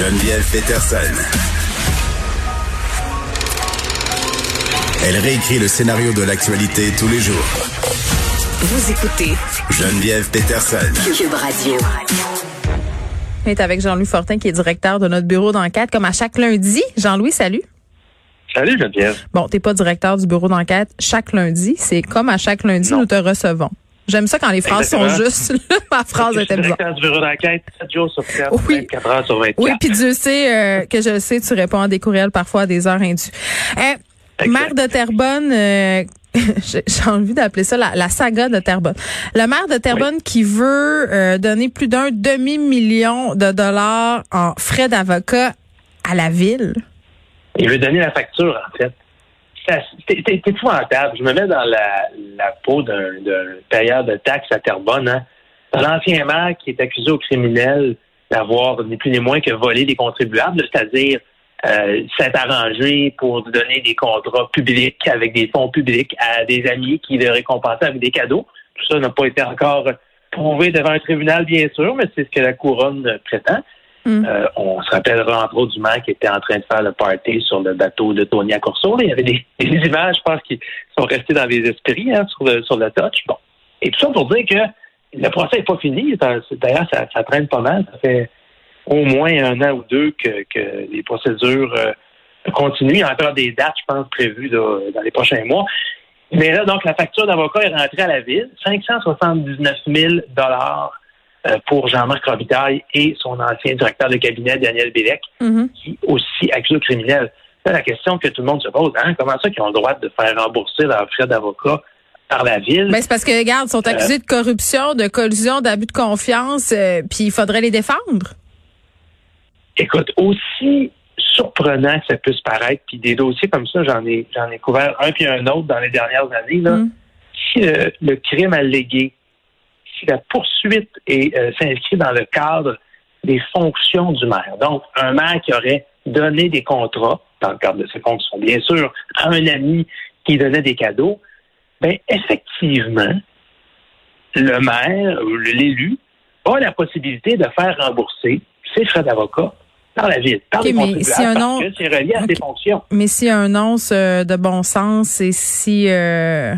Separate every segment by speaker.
Speaker 1: Geneviève Peterson. Elle réécrit le scénario de l'actualité tous les jours.
Speaker 2: Vous écoutez
Speaker 1: Geneviève Peterson.
Speaker 2: Cube Radio.
Speaker 3: On est avec Jean-Louis Fortin, qui est directeur de notre bureau d'enquête, comme à chaque lundi. Jean-Louis, salut.
Speaker 4: Salut Geneviève.
Speaker 3: Bon, t'es pas directeur du bureau d'enquête chaque lundi. C'est comme à chaque lundi,
Speaker 4: Non.
Speaker 3: nous te recevons. J'aime ça quand les phrases sont justes. Ma phrase était bizarre.
Speaker 4: du bureau d'enquête 7 jours sur 7,
Speaker 3: Oui.
Speaker 4: 24 heures sur 24.
Speaker 3: Oui, puis Dieu sait euh, que je le sais, tu réponds à des courriels parfois à des heures indues. Euh,
Speaker 4: Exact.
Speaker 3: maire de Terrebonne, euh, j'ai envie d'appeler ça la, la saga de Terrebonne. Le maire de Terrebonne qui veut euh, donner plus d'un demi-million de dollars en frais d'avocat à la ville.
Speaker 4: Il veut donner la facture, en fait. C'est c'est épouvantable. Je me mets dans la, peau d'un payeur de taxes à Terrebonne. Hein. L'ancien maire qui est accusé au criminel d'avoir ni plus ni moins que volé des contribuables, c'est-à-dire euh, s'être arrangé pour donner des contrats publics avec des fonds publics à des amis qui le récompensaient avec des cadeaux. Tout ça n'a pas été encore prouvé devant un tribunal, bien sûr, mais c'est ce que la couronne prétend.
Speaker 3: Mm.
Speaker 4: Euh, on se rappellera entre autres du maire qui était en train de faire le party sur le bateau de Tony Corso. Il y avait des, images, je pense, qui sont restées dans les esprits hein, sur, le, sur le touch. Bon. Et tout ça pour dire que le procès n'est pas fini. D'ailleurs, ça, traîne pas mal. Ça fait au moins un an ou deux que, les procédures euh, continuent. Il y a encore des dates, je pense, prévues dans les prochains mois. Mais là, donc, la facture d'avocat est rentrée à la ville. 579 000 euh, pour Jean-Marc Robitaille et son ancien directeur de cabinet, Daniel Bélec,
Speaker 3: Mhm.
Speaker 4: qui aussi accuse au criminel. Là, la question que tout le monde se pose, hein, comment ça qu'ils ont le droit de faire rembourser leurs frais d'avocat par la ville?
Speaker 3: Ben, c'est parce que, regarde, ils sont accusés de corruption, de collusion, d'abus de confiance, euh, puis il faudrait les défendre.
Speaker 4: Écoute, aussi surprenant que ça puisse paraître, puis des dossiers comme ça, j'en ai j'en ai couvert un puis un autre dans les dernières années. Là.
Speaker 3: Mm.
Speaker 4: Si le, le crime allégué, si la poursuite euh, s'inscrit dans le cadre des fonctions du maire, donc un maire qui aurait donné des contrats dans le cadre de ses fonctions, bien sûr, à un ami qui donnait des cadeaux, ben effectivement, le maire ou l'élu a la possibilité de faire rembourser ses frais d'avocat par la ville, par
Speaker 3: Ok,
Speaker 4: les
Speaker 3: mais si un
Speaker 4: parce
Speaker 3: nom-
Speaker 4: que c'est relié à ses fonctions.
Speaker 3: Mais s'il y a un once euh, de bon sens et si, euh,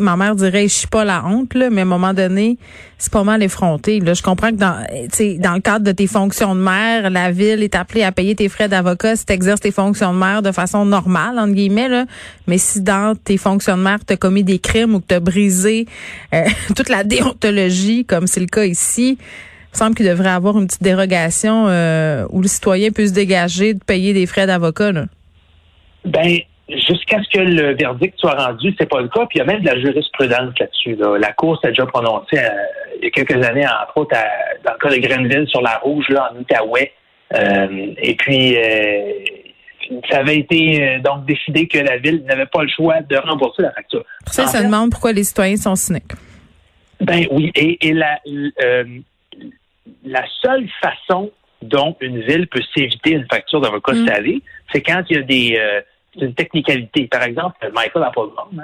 Speaker 3: ma mère dirait, je suis pas la honte, là, mais à un moment donné, c'est pas mal effronté. Je comprends que dans, dans le cadre de tes fonctions de maire, la ville est appelée à payer tes frais d'avocat si tu exerces tes fonctions de maire de façon normale, entre guillemets. Mais si dans tes fonctions de maire, tu as commis des crimes ou que tu as brisé euh, toute la déontologie, comme c'est le cas ici, il me semble qu'il devrait avoir une petite dérogation euh, où le citoyen peut se dégager de payer des frais d'avocat.
Speaker 4: Ben, jusqu'à ce que le verdict soit rendu, c'est pas le cas. Puis il y a même de la jurisprudence là-dessus. là. La Cour s'est déjà prononcée euh, il y a quelques années, entre autres, à- dans le cas de Grenville sur la Rouge, là, en Outaouais. Euh, et puis, euh, ça avait été euh, donc décidé que la ville n'avait pas le choix de rembourser la facture.
Speaker 3: Pour ça,
Speaker 4: En fait,
Speaker 3: demande pourquoi les citoyens sont cyniques.
Speaker 4: Ben oui, et, et la, la seule façon dont une ville peut s'éviter une facture d'avocat
Speaker 3: Mm.
Speaker 4: salé, c'est quand il y a des une technicalité. Par exemple, Michael Applebaum, hein,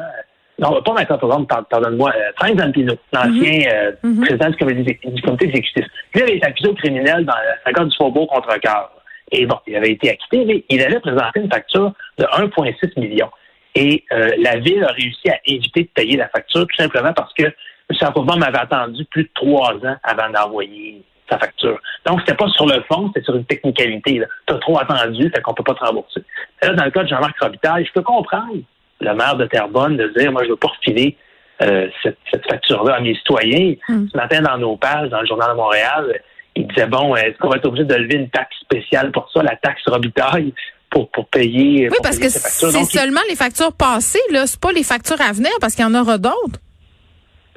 Speaker 4: non, pas Michael Applebaum, pardon- pardonne-moi, euh, Frank Zampino, l'ancien euh,
Speaker 3: Mhm.
Speaker 4: président du comité, du comité exécutif. Lui avait été accusé au criminel dans la affaire du Faubourg contre cœur. Et bon, il avait été acquitté, mais il avait présenté une facture de 1,6 million. Et euh, la ville a réussi à éviter de payer la facture tout simplement parce que M. Applebaum avait attendu plus de trois ans avant d'envoyer sa facture. Donc, c'était pas sur le fond, c'était sur une technicalité. Tu as trop attendu, fait qu'on peut pas te rembourser. Là, dans le cas de Jean-Marc Robitaille, je peux comprendre le maire de Terrebonne de dire, moi, je veux pas refiler euh, cette, cette facture-là à mes citoyens.
Speaker 3: Mm.
Speaker 4: Ce matin, dans nos pages, dans le Journal de Montréal, il disait, bon, est-ce qu'on va être obligé de lever une taxe spéciale pour ça, la taxe Robitaille, pour, pour payer
Speaker 3: Oui,
Speaker 4: pour
Speaker 3: parce
Speaker 4: payer
Speaker 3: que c'est
Speaker 4: il-
Speaker 3: seulement les factures passées, là. C'est pas les factures à venir parce qu'il y en aura d'autres.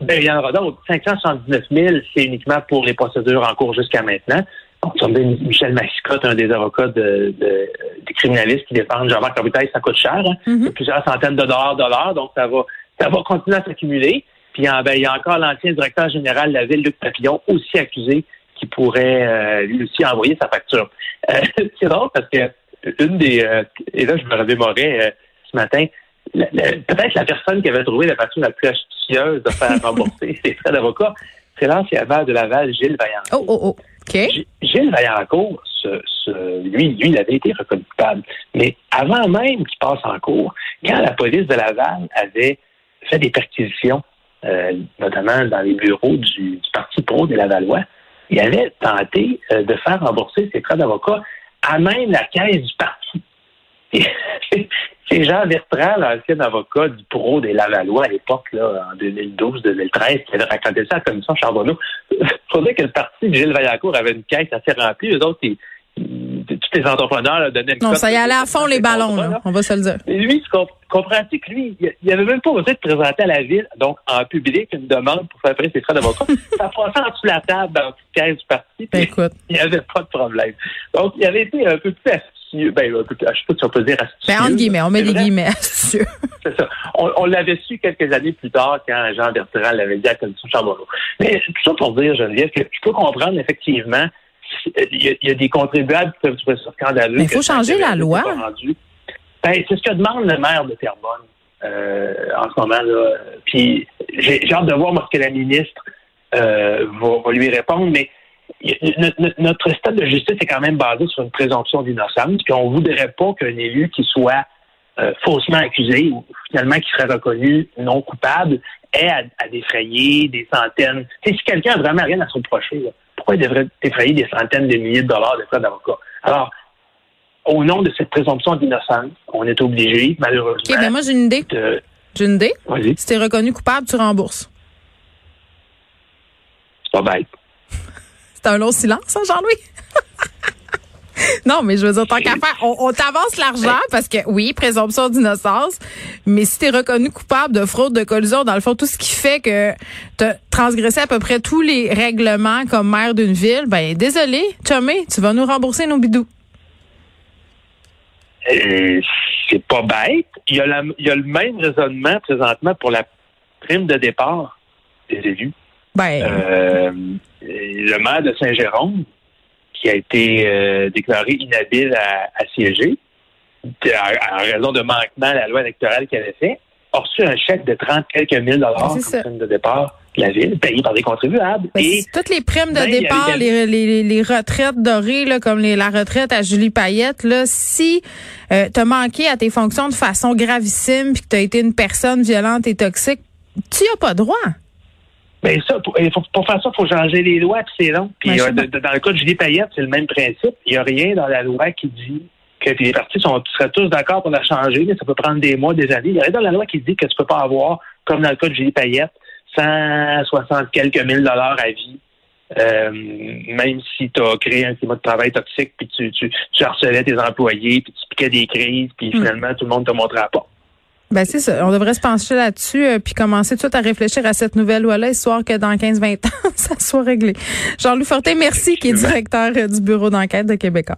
Speaker 4: Ben, il y en aura d'autres. 579 000, c'est uniquement pour les procédures en cours jusqu'à maintenant. Michel Massicotte, un des avocats de, de- des criminalistes qui défendent Jean-Marc Robitaille, ça coûte cher. hein.
Speaker 3: Mhm.
Speaker 4: C'est plusieurs centaines de dollars l'heure, donc ça va, ça va continuer à s'accumuler. Puis en- ben, il y a encore l'ancien directeur général de la ville, Luc Papillon, aussi accusé, qui pourrait euh, lui aussi envoyer sa facture. Euh, c'est drôle parce que une des euh, et là je me remémorais euh, ce matin, peut-être la personne qui avait trouvé la facture la plus astucieuse de faire rembourser ses frais d'avocat, c'est l'ancien maire de Laval, Gilles Vaillant.
Speaker 3: Oh, oh, oh.
Speaker 4: Gilles Vaillancourt, ce, ce- lui, lui, il avait été reconnu coupable. Mais avant même qu'il passe en cours, quand la police de Laval avait fait des perquisitions, euh, notamment dans les bureaux du, du Parti pro des Lavallois, il avait tenté euh, de faire rembourser ses frais d'avocat à même la caisse du parti. Et C'est Jean Bertrand, l'ancien avocat du pro des Lavallois à l'époque, là, en 2012-2013, qui avait raconté ça à la commission Charbonneau. Faudrait que le parti de Gilles Vaillancourt avait une caisse assez remplie. Eux autres, ils- ils- tous les entrepreneurs là, donnaient une
Speaker 3: Non, ça y allait à fond les ballons, là. On va se le dire.
Speaker 4: et lui, tu comp- comprends-tu que lui, il- il avait même pas osé de présenter à la ville, donc en public, une demande pour faire payer ses frais d'avocat. ça passait en dessous de la table dans la petite caisse du parti.
Speaker 3: Ben, écoute.
Speaker 4: il n'y avait pas de problème. Donc, il avait été un peu plus astucieux. Ben, un peu plus- je sais pas si on peut dire astucieux.
Speaker 3: Ben, entre guillemets, on met des guillemets astucieux.
Speaker 4: C'est ça. On, on l'avait su quelques années plus tard quand Jean Bertrand l'avait dit à la commission Charbonneau. Mais tout ça pour dire, Geneviève, que je peux comprendre effectivement il y, a, il y a des contribuables qui peuvent trouver ça scandaleux.
Speaker 3: Mais il faut changer la loi.
Speaker 4: Ben, c'est ce que demande le maire de Terrebonne euh, en ce moment. là. Puis j'ai hâte de voir ce que la ministre euh, va, va lui répondre, mais notre, système de justice est quand même basé sur une présomption d'innocence, puis on voudrait pas qu'un élu qui soit euh, faussement accusé ou finalement qui serait reconnu non coupable ait à, à défrayer des centaines. Tu si quelqu'un a vraiment rien à se reprocher, là, pourquoi il devrait défrayer des centaines de milliers de dollars de frais d'avocat? Alors, au nom de cette présomption d'innocence, on est obligé, malheureusement,
Speaker 3: OK, ben moi, j'ai une idée.
Speaker 4: de...
Speaker 3: J'ai une idée.
Speaker 4: Vas-y,
Speaker 3: Si t'es reconnu coupable, tu rembourses.
Speaker 4: c'est pas bête.
Speaker 3: C'est un long silence, hein, Jean-Louis? non, mais je veux dire, tant qu'à faire, on, on t'avance l'argent parce que, oui, présomption d'innocence, mais si t'es reconnu coupable de fraude, de collusion, dans le fond, tout ce qui fait que t'as transgressé à peu près tous les règlements comme maire d'une ville, ben, désolé, chumé, tu vas nous rembourser nos bidous.
Speaker 4: Euh, c'est pas bête. Il y, a la- il y a le même raisonnement présentement pour la prime de départ des élus.
Speaker 3: Ben,
Speaker 4: Euh, le maire de Saint-Jérôme, qui a été euh, déclaré inhabile à, à siéger, en raison de manquement à la loi électorale qu'il avait fait, a reçu un chèque de 30 quelques mille dollars
Speaker 3: Ben,
Speaker 4: comme de départ de la ville, payé par des contribuables.
Speaker 3: Ben,
Speaker 4: Et
Speaker 3: toutes les primes de
Speaker 4: ben,
Speaker 3: départ, les, les, les retraites dorées, là, comme les, la retraite à Julie Payette, là, si euh, t'as manqué à tes fonctions de façon gravissime puis que t'as été une personne violente et toxique, tu as pas droit.
Speaker 4: Ben ça, pour, pour faire ça, il faut changer les lois, puis c'est long. Puis euh, dans le cas de Julie Payette, c'est le même principe. Il n'y a rien dans la loi qui dit que les partis sont, seraient tous d'accord pour la changer, mais ça peut prendre des mois, des années. Il y a rien dans la loi qui dit que tu peux pas avoir, comme dans le cas de Julie Payette, 160 quelques mille dollars à vie. euh, même si tu as créé un climat de travail toxique, puis tu, tu, tu harcelais tes employés, puis tu piquais des crises, puis finalement tout le monde te montrait à pas.
Speaker 3: Ben c'est ça. On devrait se pencher là-dessus euh, puis commencer tout de suite à réfléchir à cette nouvelle loi-là, histoire que dans 15-20 ans, ça soit réglé. Jean-Louis Fortin, merci, qui est directeur euh, du bureau d'enquête de Québécois.